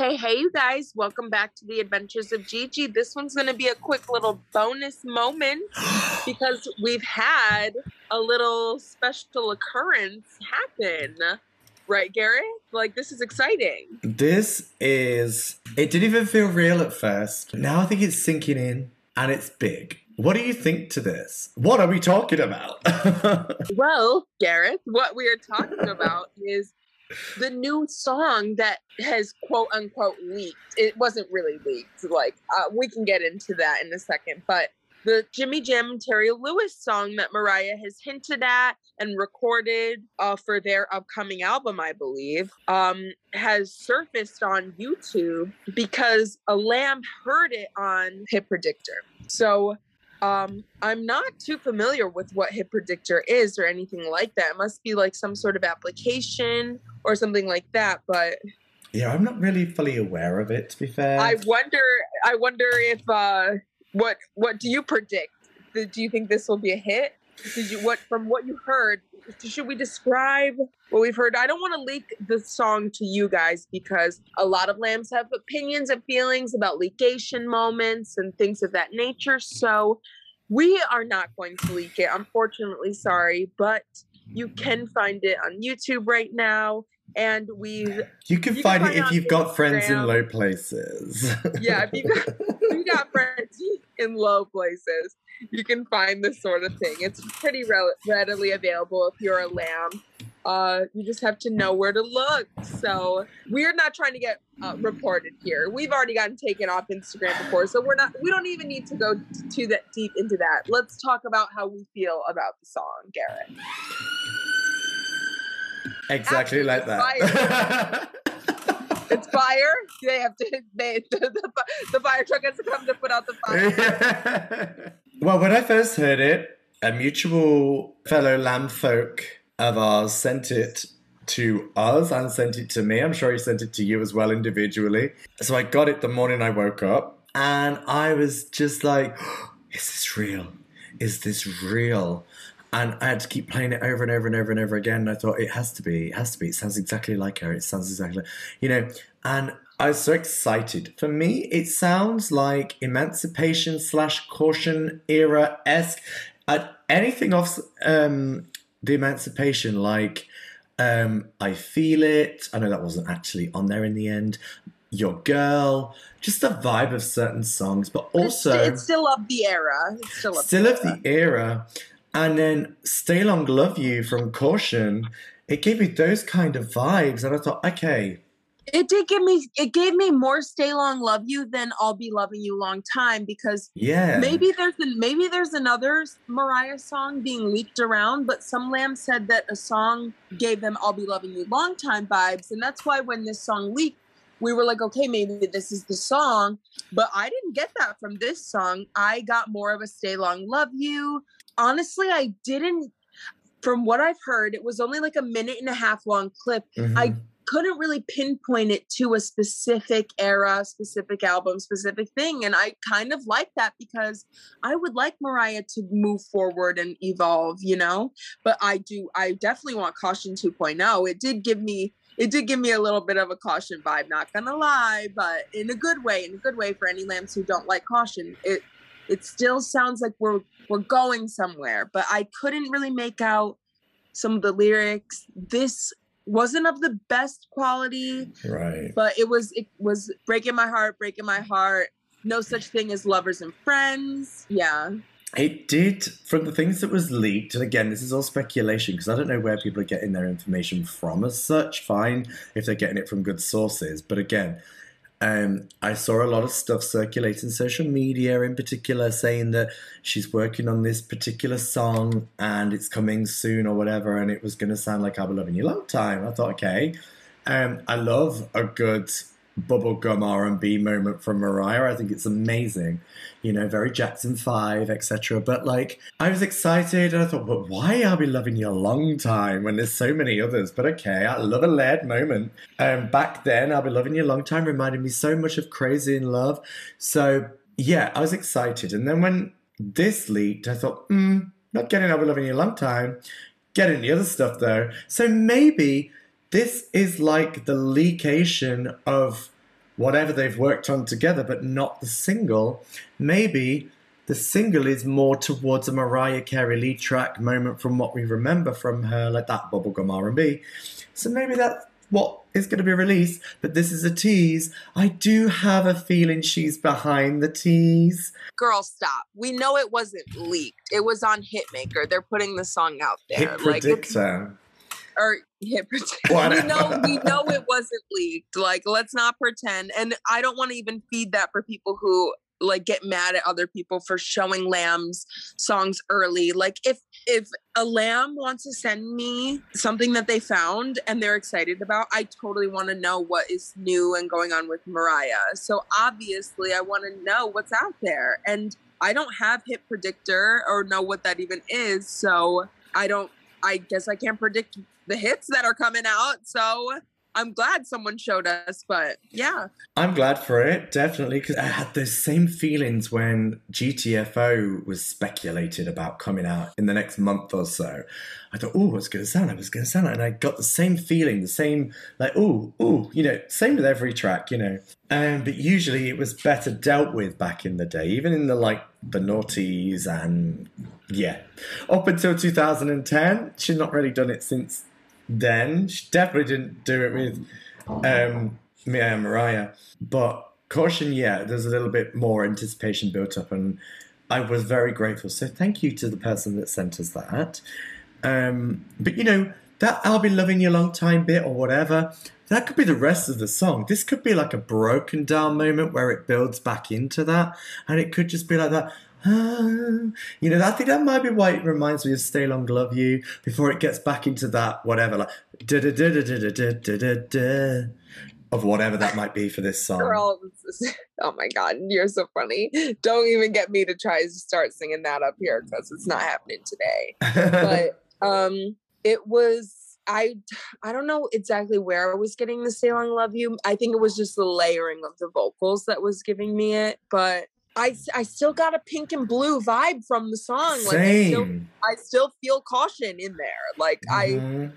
hey, hey, you guys. Welcome back to the Adventures of Gigi. This one's going to be a quick little bonus moment because we've had a little special occurrence happen. Right, Garrett? Like, this is exciting. This is. It didn't even feel real at first. Now I think it's sinking in and it's big. What do you think to this? What are we talking about? well, Gareth, what we are talking about is the new song that has quote unquote leaked. It wasn't really leaked. Like uh, we can get into that in a second, but the Jimmy Jam and Terry Lewis song that Mariah has hinted at and recorded uh, for their upcoming album, I believe, um, has surfaced on YouTube because a lamb heard it on Hit Predictor. So um, I'm not too familiar with what Hit Predictor is or anything like that. It must be like some sort of application or something like that. But yeah, I'm not really fully aware of it. To be fair, I wonder. I wonder if uh, what what do you predict? Do you think this will be a hit? Did you what from what you heard? Should we describe what we've heard? I don't want to leak the song to you guys because a lot of lambs have opinions and feelings about leakation moments and things of that nature. So we are not going to leak it. Unfortunately, sorry, but you can find it on YouTube right now. And we you can, you find, can find, it if you've Instagram. got friends in low places. yeah, if you got, if you got friends in low places, you can find this sort of thing. It's pretty re- readily available if you're a lamb. Uh, you just have to know where to look. So we're not trying to get uh, reported here. We've already gotten taken off Instagram before, so we're not. We don't even need to go too that deep into that. Let's talk about how we feel about the song, Garrett. Exactly like that. it's fire. They have to. They the, the, the, fire truck has to come to put out the fire. well, when I first heard it, a mutual fellow lamb folk of ours sent it to us and sent it to me. I'm sure he sent it to you as well individually. So I got it the morning I woke up and I was just like, is this real? Is this real? And I had to keep playing it over and over and over and over again. And I thought it has to be, it has to be. It sounds exactly like her. It sounds exactly, you know. And I was so excited. For me, it sounds like Emancipation slash Caution era esque. Anything off um, the Emancipation, like um, I Feel It. I know that wasn't actually on there in the end. Your Girl, just the vibe of certain songs, but also. It's, still of the era. It's still of still the of era. the era. And then Stay Long Love You from Caution, it gave me those kind of vibes. And I thought, okay, it did give me it gave me more stay long love you than i'll be loving you long time because yeah. maybe there's a, maybe there's another mariah song being leaked around but some lamb said that a song gave them i'll be loving you long time vibes. And that's why when this song leaked we were like okay maybe this is the song. But i didn't get that from this song. I got more of a stay long love you honestly i didn't from what I've heard, it was only like a minute and a half long clip. Mm-hmm. I couldn't really pinpoint it to a specific era, specific album, specific thing. And I kind of like that because I would like Mariah to move forward and evolve, you know? But I do, I definitely want Caution 2.0. It did give me, it did give me a little bit of a caution vibe, not gonna lie, but in a good way, in a good way for any lambs who don't like caution. It it still sounds like we're we're going somewhere, but I couldn't really make out some of the lyrics. This wasn't of the best quality. Right. But it was it was breaking my heart, breaking my heart. No such thing as lovers and friends. Yeah. It did from the things that was leaked, and again, this is all speculation because I don't know where people are getting their information from as such. Fine if they're getting it from good sources, but again, um, I saw a lot of stuff circulating social media, in particular, saying that she's working on this particular song and it's coming soon or whatever, and it was going to sound like I've been loving you a long time. I thought, okay, um, I love a good bubblegum R&B moment from Mariah. I think it's amazing. You know, very Jackson 5, etc. But like I was excited and I thought, but why I'll be loving you a long time when there's so many others? But okay, I love a lead moment. Um back then I'll be loving you a long time reminded me so much of Crazy in Love. So yeah, I was excited. And then when this leaked, I thought, hmm, not getting I'll be loving you a long time. Getting the other stuff though. So maybe this is like the leakation of whatever they've worked on together, but not the single. Maybe the single is more towards a Mariah Carey lead track moment from what we remember from her, like that bubblegum R&B. So maybe that's what is going to be released, but this is a tease. I do have a feeling she's behind the tease. Girl, stop. We know it wasn't leaked. It was on Hitmaker. They're putting the song out there. Hit predictor. Like or we know we know it wasn't leaked. Like let's not pretend. And I don't want to even feed that for people who like get mad at other people for showing lamb's songs early like if if a lamb wants to send me something that they found and they're excited about i totally want to know what is new and going on with mariah so obviously i want to know what's out there and i don't have hit predictor or know what that even is so i don't i guess i can't predict the hits that are coming out so I'm glad someone showed us, but yeah. I'm glad for it, definitely, because I had those same feelings when GTFO was speculated about coming out in the next month or so. I thought, oh, what's going to sound like? What's going to sound like? And I got the same feeling, the same, like, oh, oh, you know, same with every track, you know. Um, but usually it was better dealt with back in the day, even in the like the noughties and yeah. Up until 2010, she's not really done it since then. She definitely didn't do it with um, Me. I Am Mariah. But Caution, yeah, there's a little bit more anticipation built up, and I was very grateful. So thank you to the person that sent us that. Um, but you know, that I'll be loving you a long time bit or whatever, that could be the rest of the song. This could be like a broken down moment where it builds back into that, and it could just be like that. you know, I think that might be why it reminds me of Stay Long Love You before it gets back into that whatever, like da da da da da da da da da of whatever that might be for this song. Girl, oh my god, you're so funny. Don't even get me to try to start singing that up here because it's not happening today. but um it was I I don't know exactly where I was getting the Stay Long Love You. I think it was just the layering of the vocals that was giving me it, but I, I still got a pink and blue vibe from the song. Like Same. I still, I still feel caution in there. Like mm-hmm.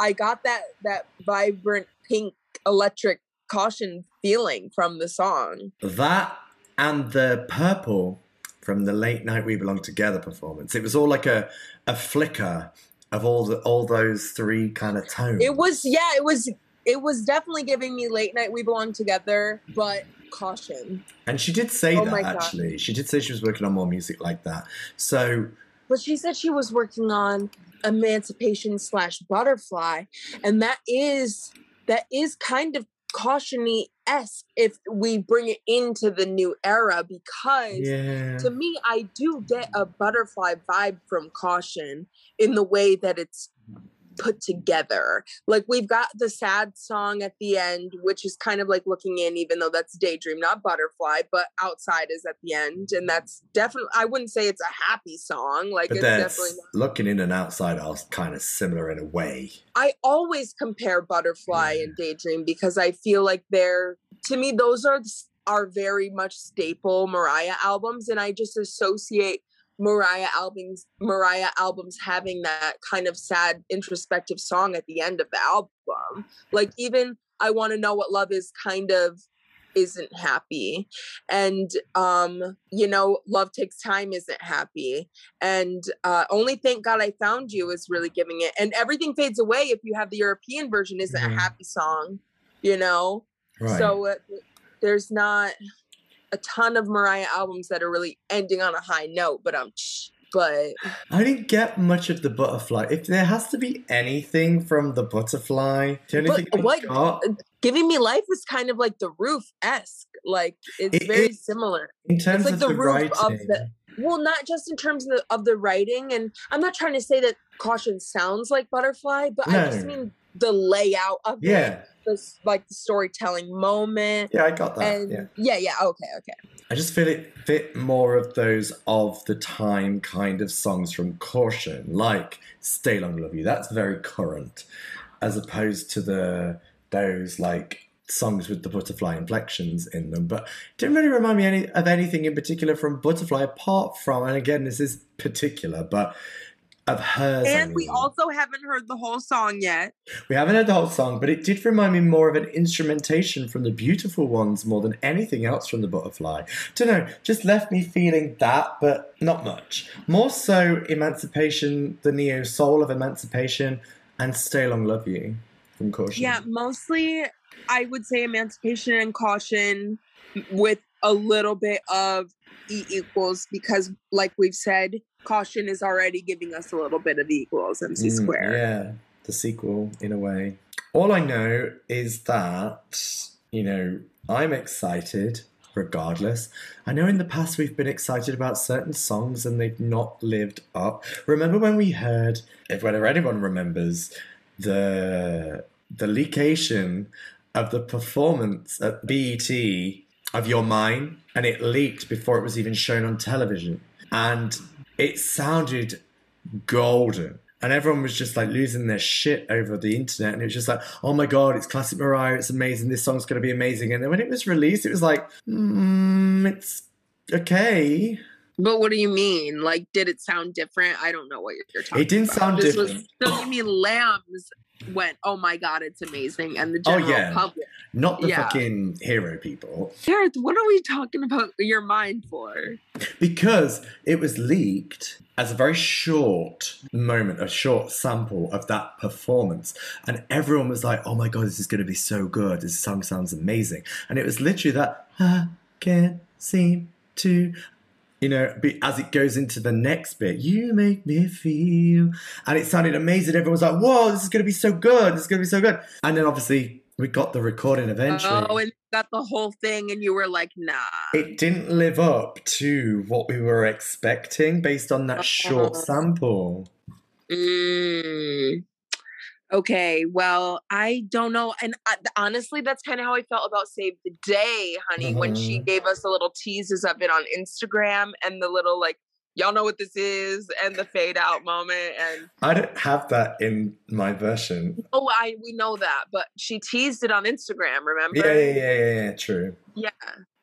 I I got that that vibrant pink electric caution feeling from the song. That and the purple from the late night we belong together performance. It was all like a a flicker of all the all those three kind of tones. It was yeah, it was it was definitely giving me late night we belong together, but caution. And she did say oh that actually. God. She did say she was working on more music like that. So But she said she was working on emancipation slash butterfly. And that is that is kind of cautiony esque if we bring it into the new era because yeah. to me I do get a butterfly vibe from caution in the way that it's put together. Like we've got the sad song at the end, which is kind of like looking in, even though that's daydream, not butterfly, but outside is at the end. And that's definitely I wouldn't say it's a happy song. Like but it's definitely not. looking in and outside are kind of similar in a way. I always compare butterfly yeah. and daydream because I feel like they're to me, those are are very much staple Mariah albums. And I just associate Mariah albums Mariah albums having that kind of sad introspective song at the end of the album. Like even I want to know what love is kind of isn't happy and um you know love takes time isn't happy and uh only thank god i found you is really giving it and everything fades away if you have the european version isn't mm-hmm. a happy song you know right. so uh, there's not a ton of Mariah albums that are really ending on a high note, but um, but I didn't get much of the butterfly. If there has to be anything from the butterfly, the only thing what got, giving me life was kind of like the roof esque. Like it's it, very similar in terms like of the, the writing. Of the, well, not just in terms of the, of the writing, and I'm not trying to say that caution sounds like butterfly, but no. I just mean the layout of it. yeah. it this like the storytelling moment. Yeah, I got that. And yeah. yeah, yeah, okay, okay. I just feel it fit more of those of the time kind of songs from Caution, like Stay Long Love You. That's very current, as opposed to the those like songs with the butterfly inflections in them. But didn't really remind me any, of anything in particular from Butterfly, apart from, and again, this is particular, but of hers. I And we also haven't heard the whole song yet. We haven't heard the whole song, but it did remind me more of an instrumentation from the beautiful ones more than anything else from the butterfly. Don't know, just left me feeling that, but not much. More so Emancipation, the neo soul of Emancipation, and Stay Long Love You from Caution. Yeah, mostly I would say emancipation and caution with a little bit of E equals because, like we've said, caution is already giving us a little bit of equals MC Mm, squared. Yeah, the sequel in a way. All I know is that, you know, I'm excited regardless. I know in the past we've been excited about certain songs and they've not lived up. Remember when we heard, if whether anyone remembers, the the leakation of the performance at BET of You're Mine and it leaked before it was even shown on television. And it sounded golden. And everyone was just like losing their shit over the internet. And it was just like, oh my God, it's classic Mariah. It's amazing. This song's going to be amazing. And then when it was released, it was like, mm, it's okay. But what do you mean? Like, did it sound different? I don't know what you're, you're talking It didn't about. sound this different. Was, so you mean Lambs went, oh my God, it's amazing. And the Oh, general yeah. public. Not the Yeah. fucking hero people. Gareth, what are we talking about your mind for? Because it was leaked as a very short moment, a short sample of that performance. And everyone was like, oh my God, this is going to be so good. This song sounds amazing. And it was literally that, I can't seem to. You know, be, as it goes into the next bit, you make me feel, and it sounded amazing. Everyone was like, "Whoa, this is going to be so good! This is going to be so good!" And then obviously we got the recording eventually. Oh, and got the whole thing, and you were like, nah. it didn't live up to what we were expecting based on that short Oh. sample. Mm. Okay, well, I don't know. And I, honestly, that's kind of how I felt about Save the Day, honey, when she Mhm. gave us the little teases of it on Instagram and the little, like, y'all know what this is, and the fade out moment. And I don't have that in my version. oh, I we know that, but she teased it on Instagram, remember? Yeah, yeah, yeah, yeah, yeah, true. Yeah.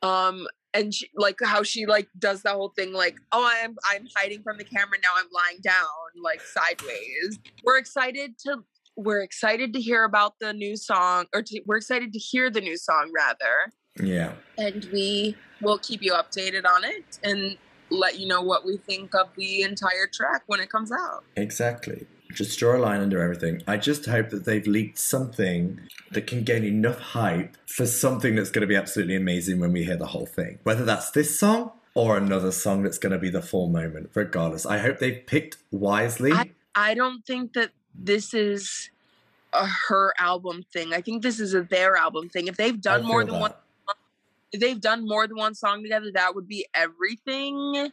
Um, and she, like how she like does the whole thing, like, oh, I'm I'm hiding from the camera now. I'm lying down, like sideways. We're excited to we're excited to hear about the new song, or to, we're excited to hear the new song rather, Yeah. and we will keep you updated on it and let you know what we think of the entire track when it comes out. Exactly. Just draw a line under everything. I just hope that they've leaked something that can gain enough hype for something that's going to be absolutely amazing when we hear the whole thing. Whether that's this song or another song that's going to be the full moment, regardless. I hope they've picked wisely. I- I don't think that this is a her album thing. I think this is a their album thing. If they've done more than one if they've done more than one song together, that would be everything.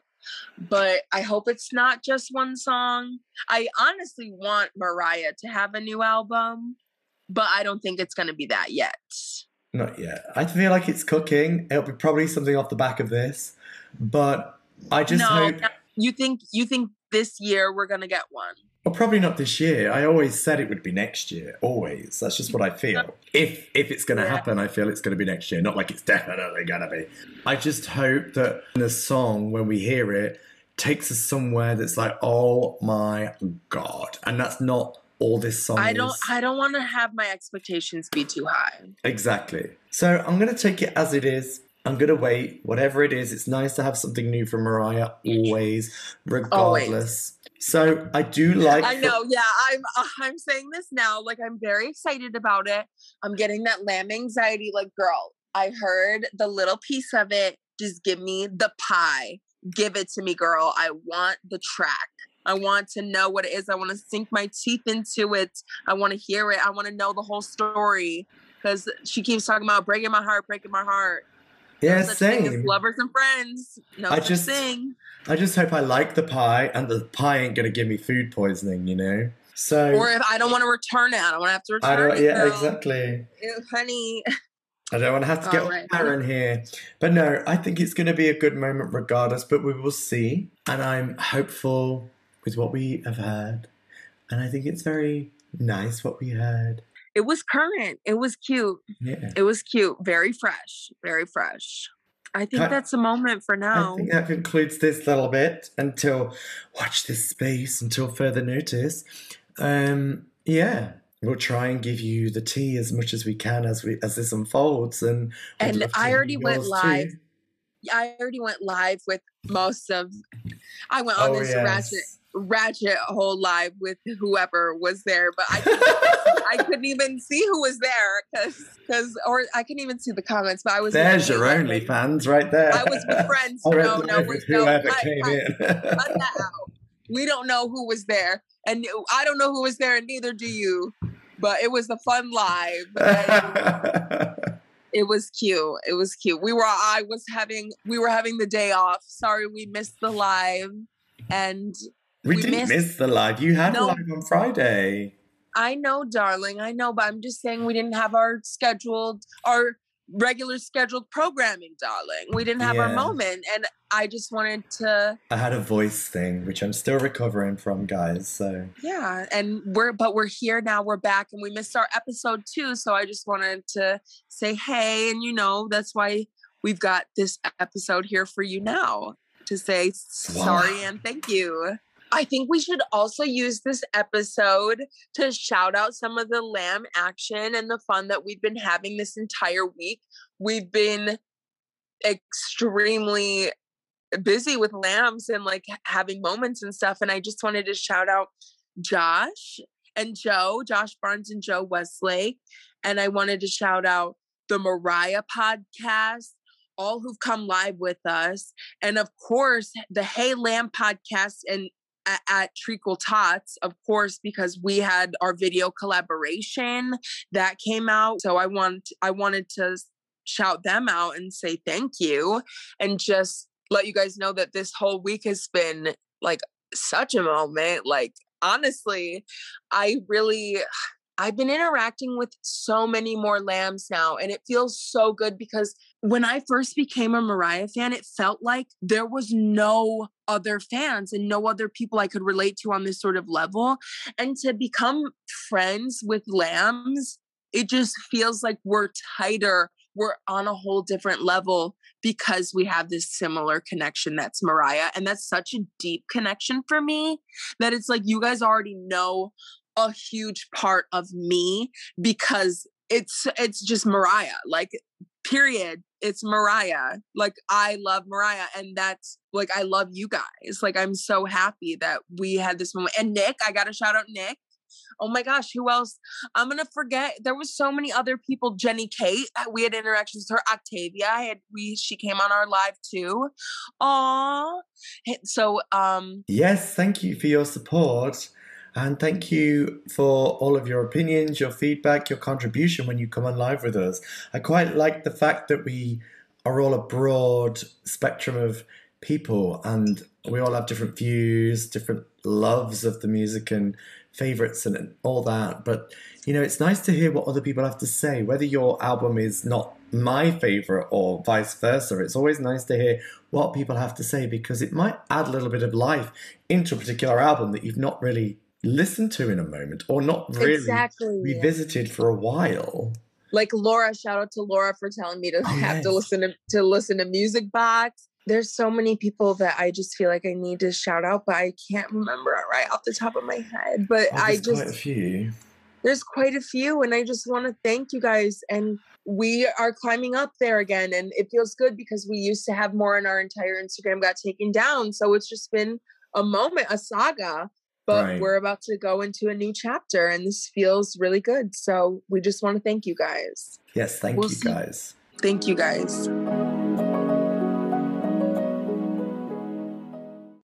But I hope it's not just one song. I honestly want Mariah to have a new album, but I don't think it's going to be that yet. Not yet. I feel like it's cooking. It'll be probably something off the back of this. But I just no, hope. you think you think this year we're going to get one? Well, probably not this year. I always said it would be next year. Always. That's just what I feel. If if it's going to happen, I feel it's going to be next year. Not like it's definitely going to be. I just hope that the song, when we hear it, takes us somewhere that's like, oh my god, and that's not all this song I don't is. I don't want to have my expectations be too high. Exactly. So I'm going to take it as it is. I'm going to wait. Whatever it is, it's nice to have something new from Mariah always, regardless. So I do like. I know, yeah. I'm uh, I'm saying this now, like I'm very excited about it. I'm getting that lamb anxiety. Like, girl, I heard the little piece of it. Just give me the pie. Give it to me, girl. I want the track. I want to know what it is. I want to sink my teeth into it. I want to hear it. I want to know the whole story. Because she keeps talking about breaking my heart, breaking my heart. Yeah, No such thing as same. lovers and friends. No I just- thing. I just hope I like the pie, and the pie ain't going to give me food poisoning. You know. So Or if I don't want to return it, I don't want to have to return I don't. it. Yeah, exactly. Ew, honey. I don't want to have to get All right. Aaron here. But no, I think it's going to be a good moment regardless, but we will see. And I'm hopeful with what we have heard. And I think it's very nice what we heard. It was current. It was cute. Yeah. It was cute. Very fresh. Very fresh. I think that's a moment for now. I think that concludes this little bit until watch this space until further notice. Um, yeah, we'll try and give you the tea as much as we can as we as this unfolds. And and I already went live. Too. I already went live with most of. I went on oh, this yes. ratchet ratchet whole live with whoever was there, but I couldn't, I couldn't even see who was there because because or I couldn't even see the comments. But I was there's your only fans right there. I was with friends. no, no, we, whoever no, came in. That out. We don't know who was there, and I don't know who was there, and neither do you. But it was a fun live. it was cute. It was cute. We were I was having we were having the day off. Sorry we missed the live and we, we didn't missed, miss the live. You had no, a live on Friday. I know, darling. I know, but I'm just saying we didn't have our scheduled our regular scheduled programming, darling. We didn't have yeah. our moment, and I just wanted to. I had a voice thing, which I'm still recovering from, guys. So yeah, and we're but we're here now. We're back, and we missed our episode too. So I just wanted to say hey, and you know that's why we've got this episode here for you now to say sorry and thank you. I think we should also use this episode to shout out some of the lamb action and the fun that we've been having this entire week. We've been extremely busy with lambs and like having moments and stuff. And I just wanted to shout out Josh and Joe, Josh Barnes and Joe Westlake. And I wanted to shout out the Mariah podcast all who've come live with us. And of course, the Hey Lamb podcast and at, at Treacle Tots, of course, because we had our video collaboration that came out. So I want I wanted to shout them out and say thank you and just let you guys know that this whole week has been like such a moment. Like honestly, I really I've been interacting with so many more lambs now, and it feels so good because when I first became a Mariah fan, it felt like there was no other fans and no other people I could relate to on this sort of level. And to become friends with lambs, it just feels like we're tighter. We're on a whole different level because we have this similar connection that's Mariah. And that's such a deep connection for me that it's like you guys already know a huge part of me because it's it's just Mariah. Like period. It's Mariah. Like I love Mariah and that's like I love you guys. Like I'm so happy that we had this moment. And Nick, I got to shout out Nick. Oh my gosh, who else? I'm gonna forget. There was so many other people. Jenny Kate, uh, we had interactions with her. Octavia, I had we she came on our live too. Aw. So um Yes, thank you for your support. And thank you for all of your opinions, your feedback, your contribution when you come on live with us. I quite like the fact that we are all a broad spectrum of people and we all have different views, different loves of the music and favorites and all that. But, you know, it's nice to hear what other people have to say, whether your album is not my favorite or vice versa. It's always nice to hear what people have to say because it might add a little bit of life into a particular album that you've not really listened to in a moment or not really exactly. revisited for a while. Like Laura, shout out to Laura for telling me to oh, have to listen to, to listen to Music Box. There's so many people that I just feel like I need to shout out, but I can't remember it right off the top of my head. But oh, I just quite a few. There's quite a few, and I just want to thank you guys. And we are climbing up there again, and it feels good because we used to have more, and our entire Instagram got taken down. So it's just been a moment, a saga but right. we're about to go into a new chapter and this feels really good so we just want to thank you guys yes thank we'll you see. guys thank you guys